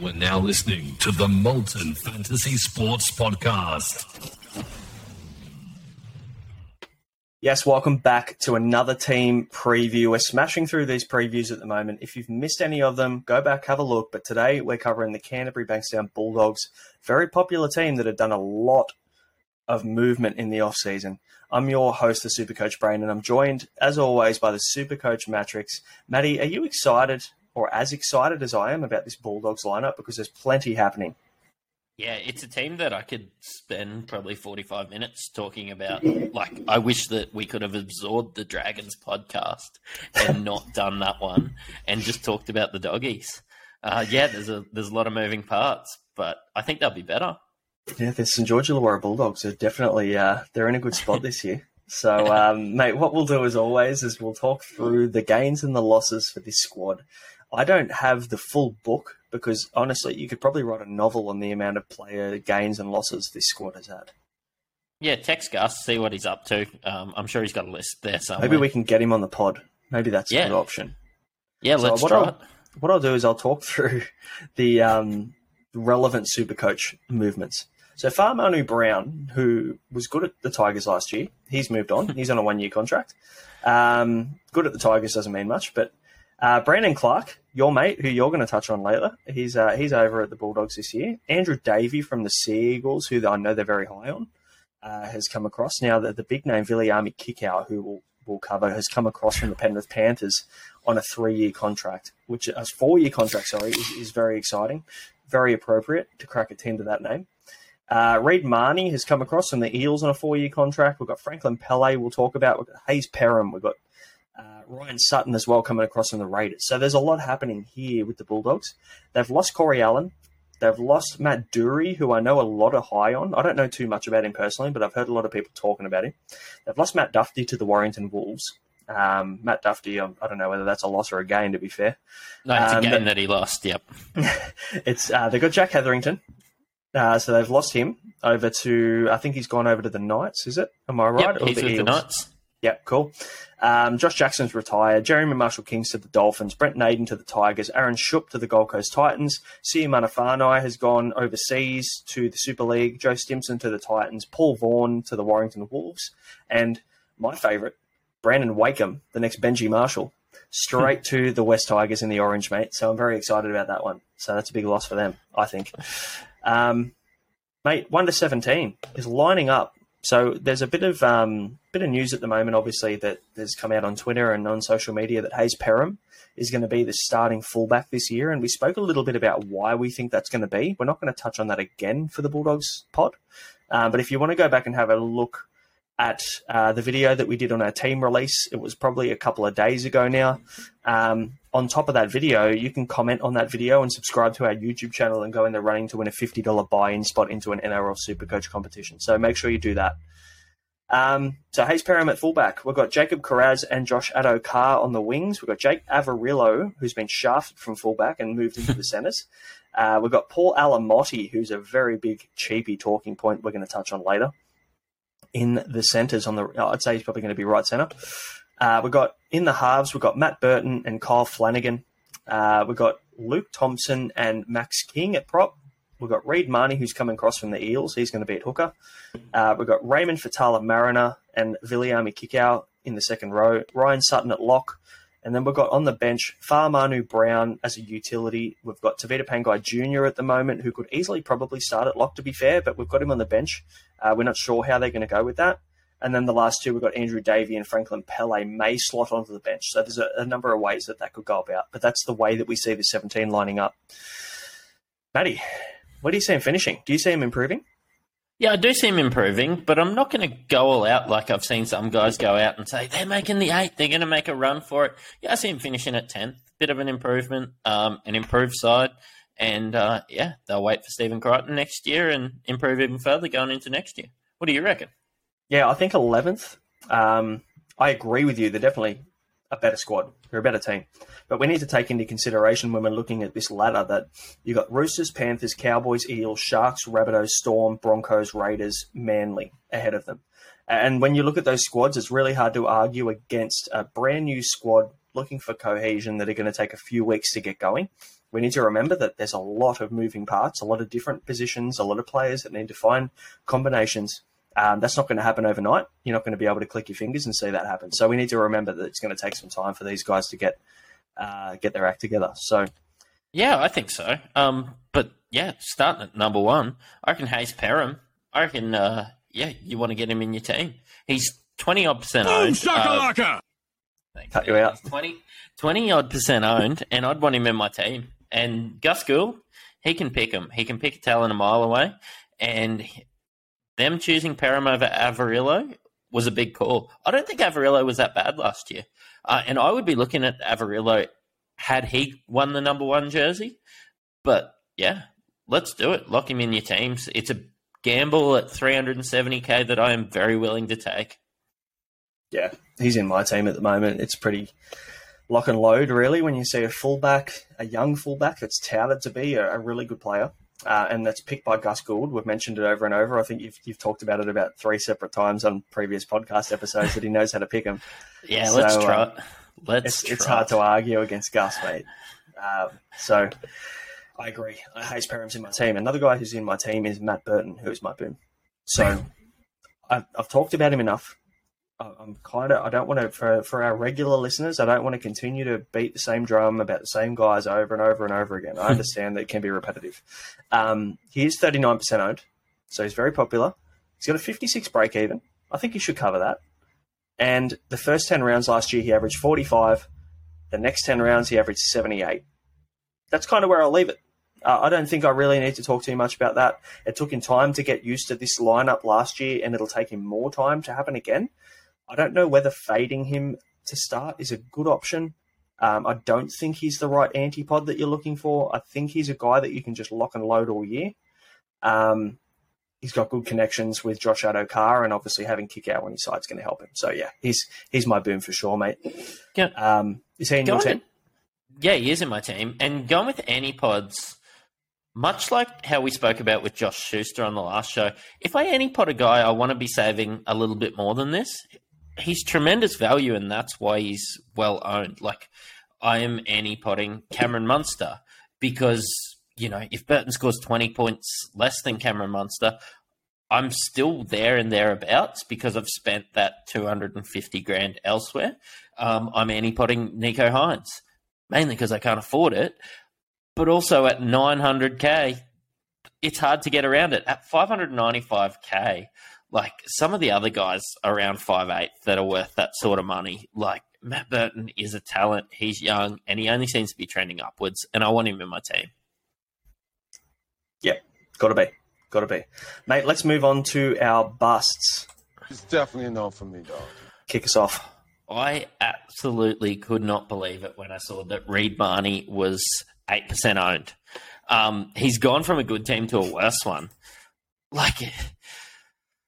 You are now listening to the Molten Fantasy Sports Podcast. Yes, welcome back to another team preview. We're smashing through these previews at the moment. If you've missed any of them, go back, have a look. But today we're covering the Canterbury Bankstown Bulldogs, very popular team that have done a lot of movement in the off season. I'm your host, the Super Coach Brain, and I'm joined, as always, by the Super Coach Matrix. Matty, are you excited or as excited as I am about this Bulldogs lineup? Because there's plenty happening. Yeah, it's a team that I could spend probably 45 minutes talking about. Like, I wish that we could have absorbed the Dragons podcast and not done that one and just talked about the doggies. Uh, yeah, there's a there's a lot of moving parts, but I think they'll be better. Yeah, the St George Illawarra Bulldogs are definitely uh, they're in a good spot this year. So, um, mate, what we'll do as always is we'll talk through the gains and the losses for this squad. I don't have the full book because honestly, you could probably write a novel on the amount of player gains and losses this squad has had. Yeah, text Gus, see what he's up to. Um, I'm sure he's got a list there somewhere. Maybe we can get him on the pod. Maybe that's Yeah. a good option. Yeah, So let's what try I'll- it. What I'll do is I'll talk through the um, relevant super coach movements. So Fa'amanu Brown, who was good at the Tigers last year, he's moved on. He's on a one year contract. Um, good at the Tigers doesn't mean much, but uh, Brandon Clark, your mate, who you're going to touch on later, he's uh, he's over at the Bulldogs this year. Andrew Davey from the Sea Eagles, who I know they're very high on, uh, has come across. Now the, the big name Viliami Kikau, who will will cover, has come across from the Penrith Panthers on a three year contract, which a four year contract, sorry, is, is very exciting, very appropriate to crack a team to that name. Uh, Reed Mahoney has come across from the Eels on a four year contract. We've got Franklin Pele, we'll talk about. We've got Hayze Perham, we've got uh, Ryan Sutton as well coming across from the Raiders. So there's a lot happening here with the Bulldogs. They've lost Corey Allen. They've lost Matt Doorey, who I know a lot are high on. I don't know too much about him personally, but I've heard a lot of people talking about him. They've lost Matt Dufty to the Warrington Wolves. Um, Matt Dufty, I I don't know whether that's a loss or a gain, to be fair. No, it's a um, game but- that he lost. Yep. It's uh, they've got Jack Hetherington, uh, so they've lost him over to I think he's gone over to the Knights. Is it? Am I right? Yep, Or he's with the Knights. Yep, cool. Um, Josh Jackson's retired. Jeremy Marshall King's to the Dolphins. Brent Naden to the Tigers. Aaron Schoupp to the Gold Coast Titans. Sia Manafanai has gone overseas to the Super League. Joe Stimson to the Titans. Paul Vaughan to the Warrington Wolves. And my favourite, Brandon Wakeham, the next Benji Marshall, straight to the West Tigers in the Orange, mate. So I'm very excited about that one. So that's a big loss for them, I think. Um, mate, one to seventeen is lining up. So there's a bit of um, bit of news at the moment, obviously, that has come out on Twitter and on social media that Hayze Perham is going to be the starting fullback this year, and we spoke a little bit about why we think that's going to be. We're not going to touch on that again for the Bulldogs pod, um, but if you want to go back and have a look at uh, the video that we did on our team release, it was probably a couple of days ago now. Um, on top of that video, you can comment on that video and subscribe to our YouTube channel and go in the running to win a $50 buy-in spot into an NRL Supercoach competition. So make sure you do that. Um, so Hayze Perham at fullback. We've got Jacob Kiraz and Josh Addo Carr on the wings. We've got Jake Averillo, who's been shafted from fullback and moved into the centres. Uh, we've got Paul Alamoti, who's a very big cheapy talking point we're going to touch on later. In the centres, on the I'd say he's probably going to be right centre. Uh, we've got in the halves, we've got Matt Burton and Kyle Flanagan. Uh, we've got Luke Thompson and Max King at prop. We've got Reed Mahoney, who's coming across from the Eels. He's going to be at hooker. Uh, we've got Raymond Faitala-Mariner and Viliami Kikau in the second row. Ryan Sutton at lock. And then we've got on the bench Fa'amanu Brown as a utility. We've got Tevita Pangai Jr. at the moment, who could easily probably start at lock, to be fair, but we've got him on the bench. Uh, we're not sure how they're going to go with that. And then the last two, we've got Andrew Davey and Franklin Pele may slot onto the bench. So there's a, a number of ways that that could go about. But that's the way that we see the 17 lining up. Matty, what do you see him finishing? Do you see him improving? Yeah, I do see him improving, but I'm not going to go all out like I've seen some guys go out and say they're making the eight, they're going to make a run for it. Yeah, I see him finishing at 10th. Bit of an improvement, um, an improved side. And uh, yeah, they'll wait for Stephen Crichton next year and improve even further going into next year. What do you reckon? Yeah, I think 11th. Um, I agree with you. They're definitely a better squad. They're a better team. But we need to take into consideration when we're looking at this ladder that you've got Roosters, Panthers, Cowboys, Eels, Sharks, Rabbitohs, Storm, Broncos, Raiders, Manly ahead of them. And when you look at those squads, it's really hard to argue against a brand new squad looking for cohesion that are going to take a few weeks to get going. we need to remember that there's a lot of moving parts, a lot of different positions, a lot of players that need to find combinations. Um, that's not going to happen overnight. You're not going to be able to click your fingers and see that happen. So we need to remember that it's going to take some time for these guys to get uh, get their act together. So yeah, I think so. Um, but yeah, starting at number one, I reckon Hayze Perham. I reckon, uh, yeah, you want to get him in your team. He's twenty odd percent owned. Uh, Cut you out. 20, 20 odd percent owned, and I'd want him in my team. And Gus Gould, he can pick him. He can pick a talent a mile away. And them choosing Perham over Averillo was a big call. I don't think Averillo was that bad last year. Uh, and I would be looking at Averillo had he won the number one jersey. But yeah, let's do it. Lock him in your teams. It's a gamble at 370k that I am very willing to take. Yeah, he's in my team at the moment. It's pretty lock and load, really, when you see a fullback, a young fullback that's touted to be a, a really good player. Uh, and that's picked by Gus Gould. We've mentioned it over and over. I think you've, you've talked about it about three separate times on previous podcast episodes that he knows how to pick him. Yeah, so, let's try. Uh, let's. It's, it's, hard to argue against Gus, mate. Um, so I agree. Hayze Perham's in my team. Another guy who's in my team is Matt Burton, who is my boom. So I've, I've talked about him enough. I'm kind of I don't want to for for our regular listeners I don't want to continue to beat the same drum about the same guys over and over and over again. I understand that it can be repetitive. Um, he is 39 percent owned, so he's very popular. He's got a 56 break even. I think he should cover that. And the first 10 rounds last year he averaged 45. The next 10 rounds he averaged 78. That's kind of where I'll leave it. Uh, I don't think I really need to talk too much about that. It took him time to get used to this lineup last year, and it'll take him more time to happen again. I don't know whether fading him to start is a good option. Um, I don't think he's the right antipod that you're looking for. I think he's a guy that you can just lock and load all year. Um, he's got good connections with Josh Addo-Carr, and obviously having Kikau on his side is going to help him. So yeah, he's he's my boom for sure, mate. Yeah. Um, is he in your team? Yeah, he is in my team. And going with antipods, much like how we spoke about with Josh Schuster on the last show, if I antipod a guy, I want to be saving a little bit more than this he's tremendous value, and that's why he's well owned. Like I am anti-potting Cameron Munster because you know if Burton scores twenty points less than Cameron Munster, I'm still there and thereabouts because I've spent that two hundred and fifty grand elsewhere. Um, I'm anti-potting Nicho Hynes mainly because I can't afford it, but also at nine hundred k, it's hard to get around it at five hundred ninety-five k like some of the other guys around five eight that are worth that sort of money, like Matt Burton is a talent. He's young and he only seems to be trending upwards, and I want him in my team. Yep, gotta be. Gotta be. Mate, let's move on to our busts. It's definitely a no for me, dog. Kick us off. I absolutely could not believe it when I saw that Reed Mahoney was 8% owned. Um, he's gone from a good team to a worse one. Like,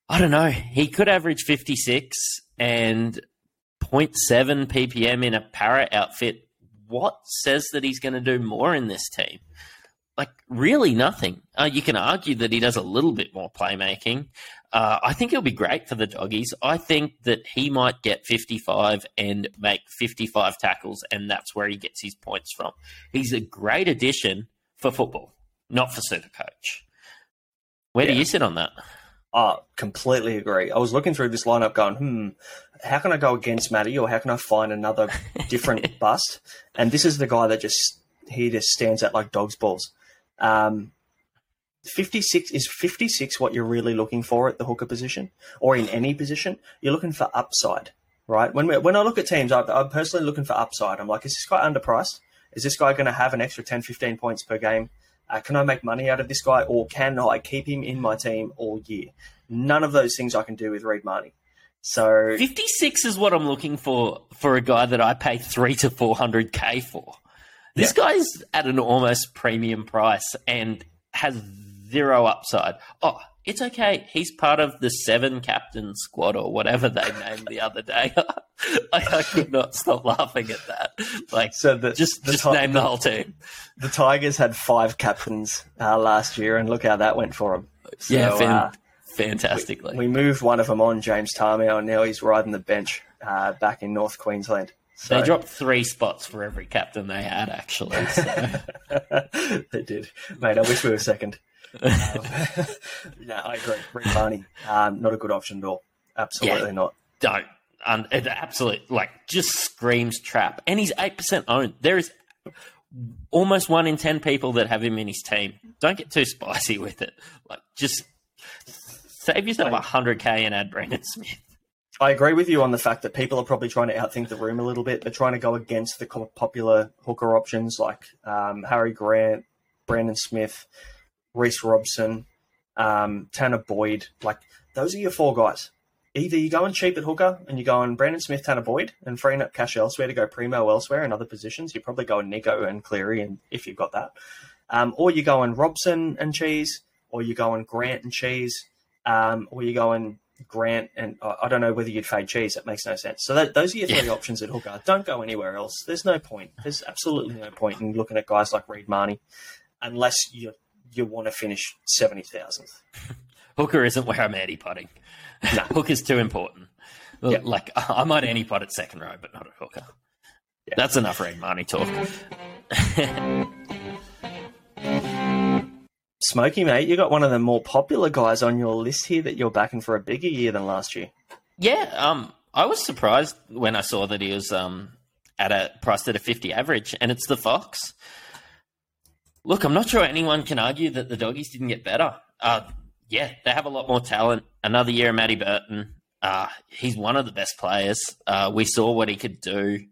I don't know. He could average 56 and 0.7 ppm in a Parra outfit. What says that he's going to do more in this team? Like, really nothing. Uh, you can argue that he does a little bit more playmaking. Uh, I think he'll be great for the doggies. I think that he might get 55 and make 55 tackles, and that's where he gets his points from. He's a great addition for football, not for super coach. Where yeah. do you sit on that? I completely agree. I was looking through this lineup going, hmm, how can I go against Matty or how can I find another different bust? And this is the guy that just, he just stands out like dog's balls. Um, 56 is 56 what you're really looking for at the hooker position or in any position you're looking for upside right when we, when i look at teams I, i'm personally looking for upside i'm like is this guy underpriced is this guy going to have an extra 10 15 points per game uh, can I make money out of this guy, or can I keep him in my team all year? None of those things I can do with Reed Mahoney. So fifty six is what I'm looking for for a guy that I pay three to four hundred k for. This yeah. guy's at an almost premium price and has zero upside. Oh, it's okay. He's part of the seven captain squad or whatever they named the other day. I, I, could not stop laughing at that. Like, so the, just the just ti- name the whole team. The Tigers had five captains uh, last year, and look how that went for them. So, yeah, fan- uh, fantastically. We, we, moved one of them on, James Tamou, and now he's riding the bench uh, back in North Queensland. They dropped three spots for every captain they had, actually. So. they did, mate. I wish we were second. Um, no, I agree. Reed Mahoney, um, not a good option at all. Absolutely Yeah. not. don't. Um, it absolute like just screams trap, and he's eight percent owned. There is almost one in ten people that have him in his team. Don't get too spicy with it. Like just save yourself a hundred k and add Brandon Smith. I agree with you on the fact that people are probably trying to outthink the room a little bit. They're trying to go against the popular hooker options like um, Harry Grant, Brandon Smith, Reece Robson, um, Tanner Boyd. Like those are your four guys. Either you're going cheap at hooker and you're going Brandon Smith, Tanner Boyd, and freeing up cash elsewhere to go primo elsewhere in other positions. You're probably going Nicho and Cleary, and if you've got that, um, or you're going Robson and Cheese, or you're going Grant and Cheese, um, or you're going Grant and I I don't know whether you'd fade Cheese. That makes no sense. So that, those are your three Yeah. options at hooker. Don't go anywhere else. There's no point. There's absolutely no point in looking at guys like Reed Mahoney unless you you want to finish seventy thousandth. Hooker isn't where I'm anti potting. No. Hooker's too important. Yeah. Like I might anti pot at second row, but not at hooker. Yeah. That's enough Reed Mahoney talk. Smokey, mate, you got one of the more popular guys on your list here that you're backing for a bigger year than last year. Yeah, um, I was surprised when I saw that he was um, at a priced at a 50 average, and it's the Fox. Look, I'm not sure anyone can argue that the doggies didn't get better. Uh, yeah, they have a lot more talent. Another year of Matty Burton. Uh, he's one of the best players. Uh, we saw what he could do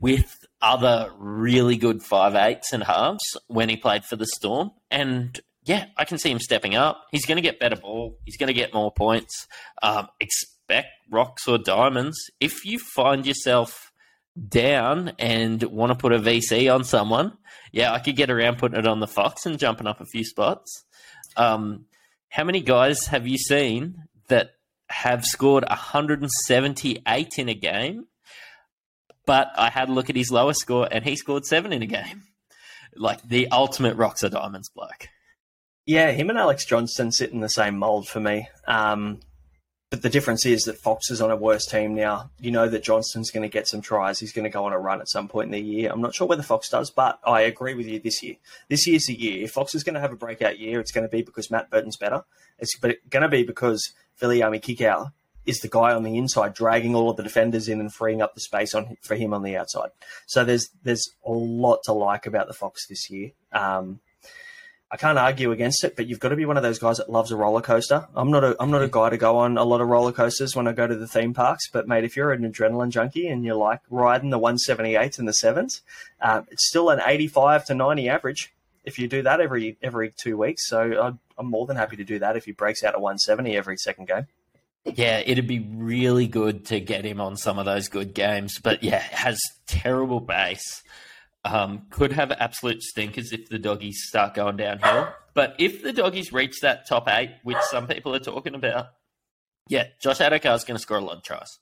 with other really good five eights and halves when he played for the Storm. And yeah, I can see him stepping up. He's going to get better ball. He's going to get more points. Um, expect rocks or diamonds. If you find yourself down and want to put a VC on someone, yeah, I could get around putting it on the Fox and jumping up a few spots. Um, how many guys have you seen that have scored 178 in a game? But I had a look at his lowest score and he scored seven in a game. Like the ultimate rocks or diamonds bloke. Yeah, him and Alex Johnston sit in the same mold for me. Um, but the difference is that Fox is on a worse team now. You know that Johnston's going to get some tries. He's going to go on a run at some point in the year. I'm not sure whether Fox does, but I agree with you this year. This year's the year. If Fox is going to have a breakout year, it's going to be because Matt Burton's better. It's going to be because Viliami Kikau is the guy on the inside dragging all of the defenders in and freeing up the space on for him on the outside. So there's there's a lot to like about the Fox this year. Um, I can't argue against it, but you've got to be one of those guys that loves a roller coaster. I'm not a I'm not a guy to go on a lot of roller coasters when I go to the theme parks, but mate, if you're an adrenaline junkie and you like riding the 178s and the sevens, um, it's still an 85 to 90 average if you do that every every two weeks. So I'd, I'm more than happy to do that if he breaks out a 170 every second game. Yeah, it'd be really good to get him on some of those good games. But yeah, has terrible base. Um, could have absolute stinkers if the doggies start going downhill. But if the doggies reach that top eight, which some people are talking about, yeah, Josh Addo-Carr is going to score a lot of tries.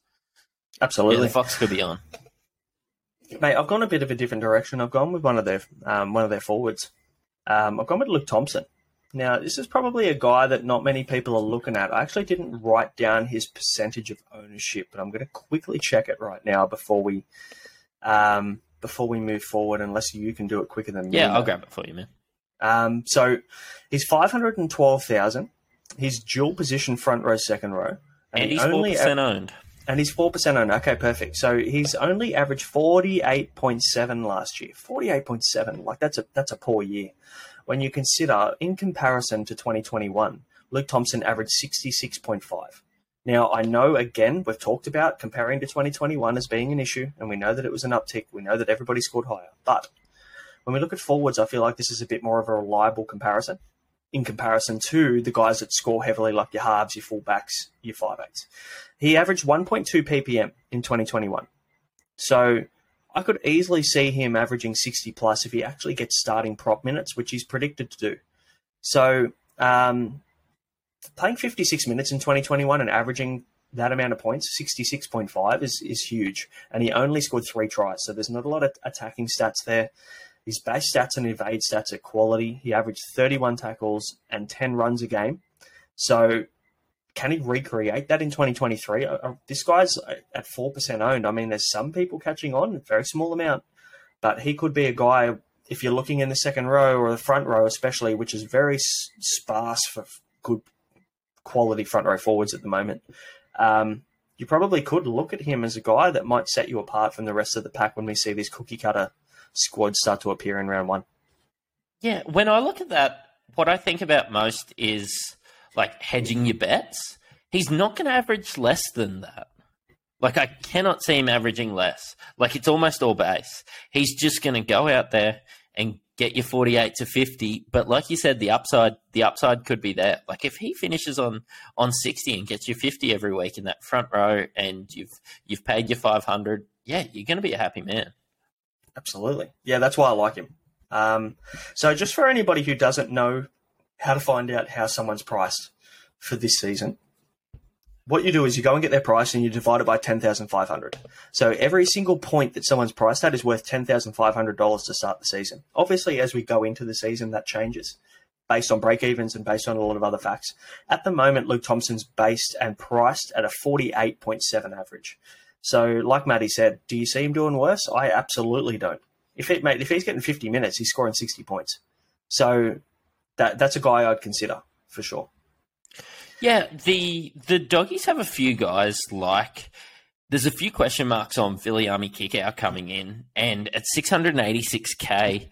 Yeah, Absolutely. the Fox could be on. Mate, I've gone a bit of a different direction. I've gone with one of their um, one of their forwards. Um, I've gone with Luke Thompson. Now, this is probably a guy that not many people are looking at. I actually didn't write down his percentage of ownership, but I'm going to quickly check it right now before we um, before we move forward. Unless you can do it quicker than me. Yeah, I'll grab it for you, man. Um, so he's five hundred and twelve thousand. He's dual position front row, second row, And he he's four only percent owned. and he's four percent owned. Okay, perfect. So he's only averaged forty eight point seven last year. Forty eight point seven, like that's a that's a poor year. When you consider in comparison to twenty twenty one, Luke Thompson averaged sixty six point five. Now I know again we've talked about comparing to twenty twenty one as being an issue, and we know that it was an uptick. We know that everybody scored higher, but when we look at forwards, I feel like this is a bit more of a reliable comparison in comparison to the guys that score heavily, like your halves, your fullbacks, your five eights. He averaged 1.2 ppm in 2021. So I could easily see him averaging 60 plus if he actually gets starting prop minutes, which he's predicted to do. So um, playing 56 minutes in 2021 and averaging that amount of points, 66.5, is, is huge. And he only scored three tries. So there's not a lot of attacking stats there. His base stats and evade stats are quality. He averaged 31 tackles and 10 runs a game. So can he recreate that in 2023? Uh, uh, This guy's at 4% owned. I mean, there's some people catching on, a very small amount, but he could be a guy, if you're looking in the second row or the front row, especially, which is very sparse for good quality front row forwards at the moment. Um, you probably could look at him as a guy that might set you apart from the rest of the pack when we see this cookie cutter squad start to appear in round one. Yeah, when I look at that, what I think about most is like hedging your bets. He's not going to average less than that. Like I cannot see him averaging less. Like it's almost all base. He's just going to go out there and get your 48 to 50, but like you said the upside the upside could be there. Like if he finishes on on 60 and gets you 50 every week in that front row and you've you've paid your 500, yeah, you're going to be a happy man. Absolutely. Yeah, that's why I like him. Um, so, just for anybody who doesn't know how to find out how someone's priced for this season, what you do is you go and get their price and you divide it by 10,500. So, every single point that someone's priced at is worth $10,500 to start the season. Obviously, as we go into the season, that changes based on break evens and based on a lot of other facts. At the moment, Luke Thompson's based and priced at a 48.7 average. So, like Matty said, do you see him doing worse? I absolutely don't. If it mate, if he's getting 50 minutes, he's scoring 60 points. So that that's a guy I'd consider for sure. Yeah, the the doggies have a few guys like there's a few question marks on Viliami Kikau coming in, and at 686k,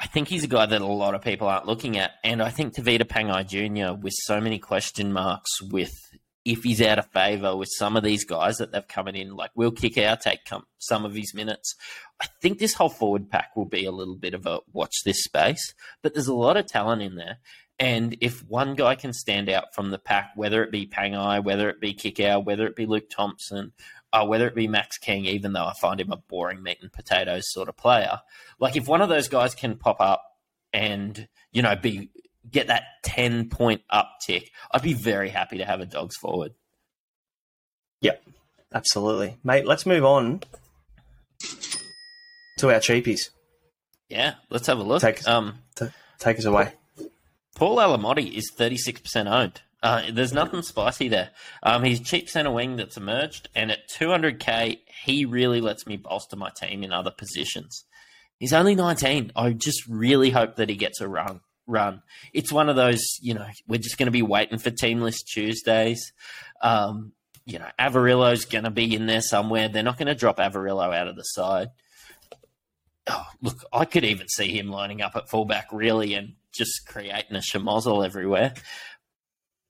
I think he's a guy that a lot of people aren't looking at, and I think Tevita Pangai Jr. with so many question marks with if he's out of favour with some of these guys that they've coming in, like will Kikau, take some of his minutes. I think this whole forward pack will be a little bit of a watch this space, but there's a lot of talent in there. And if one guy can stand out from the pack, whether it be Pangai, whether it be Kikau, whether it be Luke Thompson, uh, whether it be Max King, even though I find him a boring meat and potatoes sort of player, like if one of those guys can pop up and you know be get that 10 point uptick, I'd be very happy to have a dogs forward. Yep, absolutely. Mate, let's move on to our cheapies. Yeah, let's have a look. Take, um, t- take us away. Paul Alamoti is 36% owned. Uh, there's nothing spicy there. Um, he's cheap centre wing that's emerged, and at 200k, he really lets me bolster my team in other positions. He's only 19. I just really hope that he gets a run run. It's one of those, you know, we're just going to be waiting for Team List Tuesdays. Um, you know, Averillo's going to be in there somewhere. They're not going to drop Averillo out of the side. Oh, look, I could even see him lining up at fullback really and just creating a schmozzle everywhere.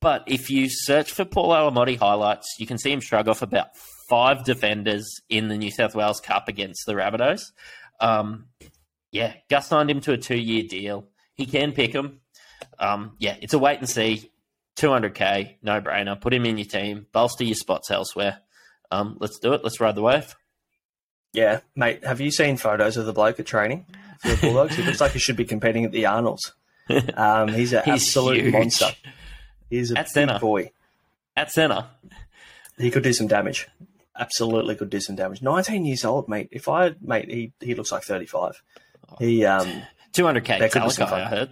But if you search for Paul Alamoti highlights, you can see him shrug off about five defenders in the New South Wales Cup against the Rabbitohs. Um, yeah, Gus signed him to a two-year deal. He can pick him. Um, yeah, it's a wait and see. 200k, no brainer. Put him in your team. Bolster your spots elsewhere. Um, let's do it. Let's ride the wave. Yeah, mate. Have you seen photos of the bloke at training for the Bulldogs? he looks like he should be competing at the Arnolds. Um, he's an He's absolute huge. monster. He's a At big centre. boy. At centre. He could do some damage. Absolutely could do some damage. 19 years old, mate. If I, mate, he, he looks like 35. He, um, 200k That could be some Talakai, fun. I heard.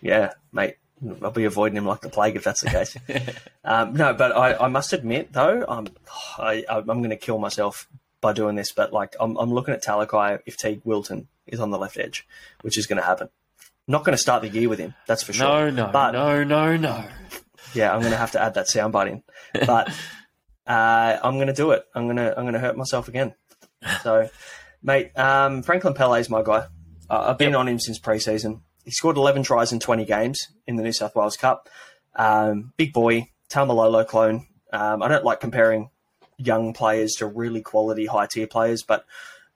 yeah, mate. I'll be avoiding him like the plague if that's the case. um, no, but I, I must admit though, I'm I, I'm going to kill myself by doing this. But like, I'm, I'm looking at Talakai if Teig Wilton is on the left edge, which is going to happen. Not going to start the year with him. That's for sure. No, no, But- no, no, no. Yeah, I'm going to have to add that soundbite in. But uh, I'm going to do it. I'm going to I'm going to hurt myself again. So, mate, um, Franklin Pele is my guy. Uh, I've been Yep. on him since preseason. He scored 11 tries in 20 games in the New South Wales Cup. Um, big boy, Taumalolo clone. Um, I don't like comparing young players to really quality high tier players, but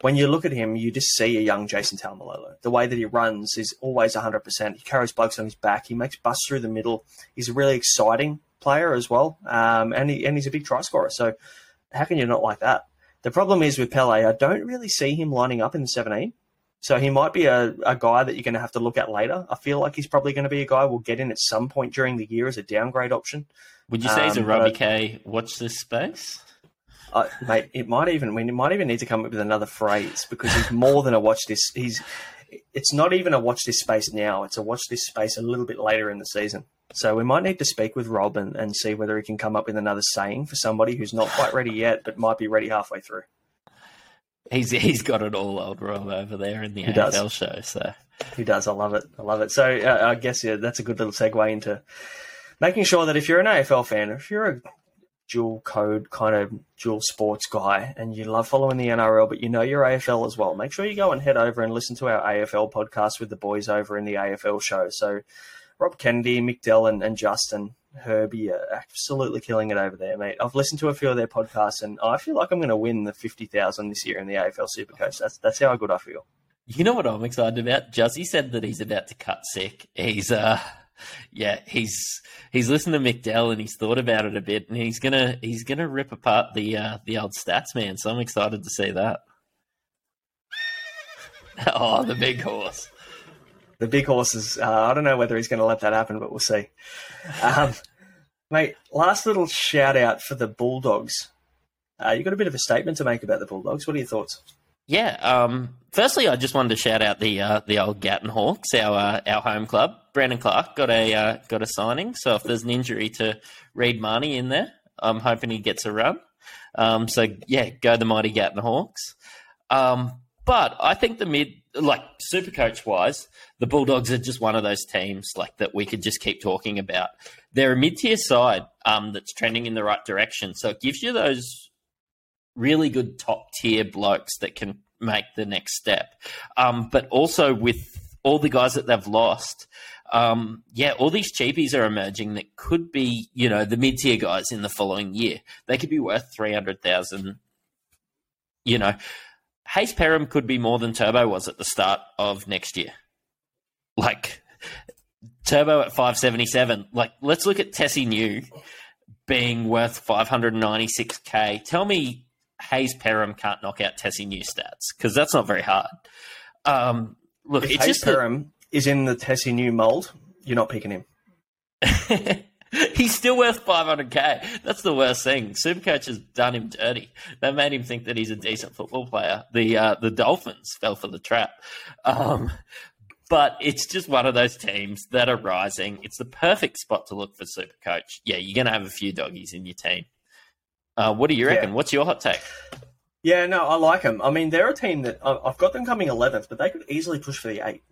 when you look at him, you just see a young Jason Taumalolo. The way that he runs is always 100%. He carries blokes on his back. He makes busts through the middle. He's a really exciting player as well, um, and, he, and he's a big try scorer. So how can you not like that? The problem is with Pele, I don't really see him lining up in the 17. So he might be a, a guy that you're going to have to look at later. I feel like he's probably going to be a guy we'll get in at some point during the year as a downgrade option. Would you say he's a Um, Robbie K? Watch this space. Uh, mate, it might even we might even need to come up with another phrase because he's more than a watch this. He's it's not even a watch this space now. It's a watch this space a little bit later in the season. So we might need to speak with Rob and, and see whether he can come up with another saying for somebody who's not quite ready yet, but might be ready halfway through. He's he's got it all, old Rob, over there in the He AFL does. show. So He does. I love it. I love it. So uh, I guess yeah, that's a good little segue into making sure that if you're an AFL fan, if you're a dual code kind of dual sports guy and you love following the NRL, but you know your AFL as well, make sure you go and head over and listen to our AFL podcast with the boys over in the AFL show. So Rob Kennedy, Mick Dell, and, Justin Herbie are absolutely killing it over there, mate. I've listened to a few of their podcasts and I feel like I'm going to win the 50,000 this year in the AFL Supercoach. That's, that's how good I feel. you know what I'm excited about? Juzzy said that he's about to cut sick. He's uh yeah, he's he's listened to McDell and he's thought about it a bit and he's gonna he's gonna rip apart the uh the old stats man, so I'm excited to see that. oh, the big horse. the big horses. Uh, I don't know whether he's going to let that happen, but we'll see. Um, mate, last little shout out for the Bulldogs. Uh, you got a bit of a statement to make about the Bulldogs. What are your thoughts? Yeah. Um, firstly, I just wanted to shout out the uh, the old Gatton Hawks, our uh, our home club. Brandon Clark got a uh, got a signing. So if there's an injury to Reed Mahoney in there, I'm hoping he gets a run. Um, so yeah, go the mighty Gatton Hawks. Um, but I think the mid, like super coach wise, the Bulldogs are just one of those teams like that we could just keep talking about. They're a mid tier side um, that's trending in the right direction. So it gives you those really good top tier blokes that can make the next step. Um, but also with all the guys that they've lost, um, yeah, all these cheapies are emerging that could be, you know, the mid tier guys in the following year. They could be worth 300,000. You know, Hayze Perham could be more than Turbo was at the start of next year. Like, Turbo at 577. Like, let's look at Tesi Niu being worth 596k. Tell me Hayze Perham can't knock out Tesi Niu stats because that's not very hard. Um, look, If it's Hayze just that- Perham is in the Tesi Niu mold, you're not picking him. He's still worth 500k. That's the worst thing. Supercoach has done him dirty. They made him think that he's a decent football player. The uh, the Dolphins fell for the trap. Um, but it's just one of those teams that are rising. It's the perfect spot to look for Supercoach. Yeah, you're going to have a few doggies in your team. Uh, what do you reckon? Yeah. What's your hot take? Yeah, no, I like them. I mean, they're a team that I've got them coming 11th, but they could easily push for the eight.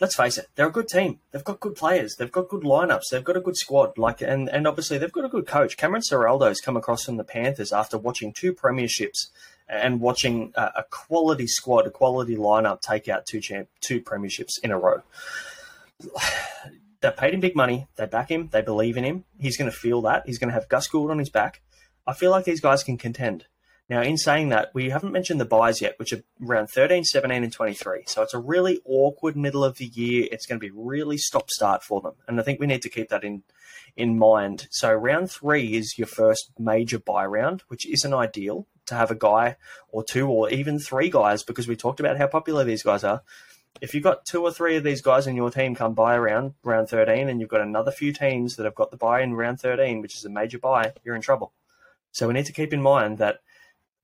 Let's face it, they're a good team. They've got good players. They've got good lineups. They've got a good squad. Like, and, and obviously they've got a good coach. Cameron Ciraldo's come across from the Panthers after watching two premierships and watching a, a quality squad, a quality lineup take out two champ, two premierships in a row. They paid him big money. They back him. They believe in him. He's going to feel that. He's going to have Gus Gould on his back. I feel like these guys can contend. Now, in saying that, we haven't mentioned the byes yet, which are around 13, 17, and 23. So it's a really awkward middle of the year. It's going to be really stop start for them. And I think we need to keep that in, in mind. So round three is your first major bye round, which isn't ideal to have a guy or two or even three guys because we talked about how popular these guys are. If you've got two or three of these guys in your team come bye around round 13 and you've got another few teams that have got the bye in round 13, which is a major bye, you're in trouble. So we need to keep in mind that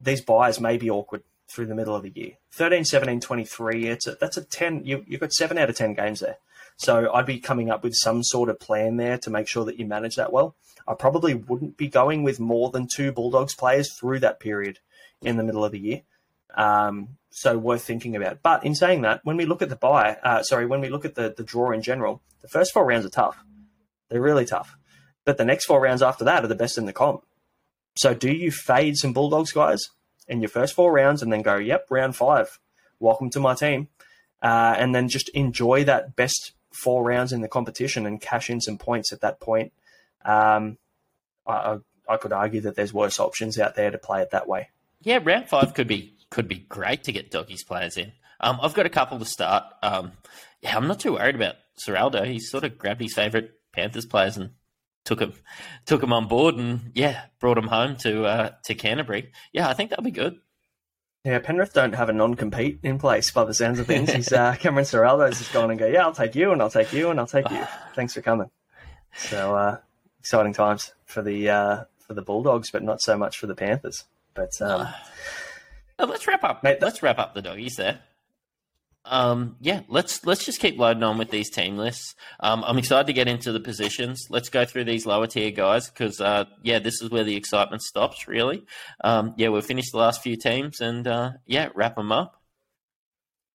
these byes may be awkward through the middle of the year. 13, 17, 23, it's a, that's a 10, you, you've got 7 out of 10 games there. So I'd be coming up with some sort of plan there to make sure that you manage that well. I probably wouldn't be going with more than two Bulldogs players through that period in the middle of the year. Um, so worth thinking about. But in saying that, when we look at the bye, uh, sorry, when we look at the, the draw in general, the first four rounds are tough. They're really tough. But the next four rounds after that are the best in the comp. So do you fade some Bulldogs guys in your first four rounds and then go, yep, round five, welcome to my team, uh, and then just enjoy that best four rounds in the competition and cash in some points at that point? Um, I, I, could argue that there's worse options out there to play it that way. Yeah, round five could be could be great to get doggies players in. Um, I've got a couple to start. Um, yeah, I'm not too worried about Ciraldo. He sort of grabbed his favourite Panthers players and took him took him on board, and yeah, brought him home to uh, to Canterbury. Yeah, I think that'll be good. Yeah, Penrith don't have a non-compete in place by the sounds of things. He's uh, Cameron Ciraldo's just gone and go, yeah, I'll take you, and I'll take you, and I'll take you. Thanks for coming. So uh, exciting times for the uh, for the Bulldogs, but not so much for the Panthers. But um, Uh, let's wrap up. Mate, let's wrap up the doggies there. Um, yeah, let's let's just keep loading on with these team lists. Um, I'm excited to get into the positions. Let's go through these lower tier guys because uh, yeah, this is where the excitement stops. Really, um, yeah, we've finished the last few teams and uh, yeah, wrap them up.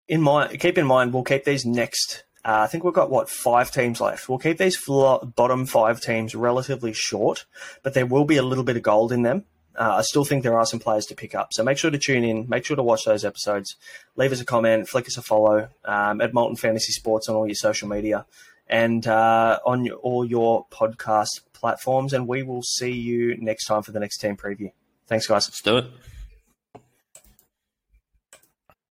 In mind, keep in mind, we'll keep these next. Uh, I think we've got what five teams left. We'll keep these bottom five teams relatively short, but there will be a little bit of gold in them uh, I still think there are some players to pick up. So make sure to tune in, make sure to watch those episodes, leave us a comment, flick us a follow um, at Molten Fantasy Sports on all your social media and uh, on your, all your podcast platforms. And we will see you next time for the next team preview. Thanks, guys. Let's do it.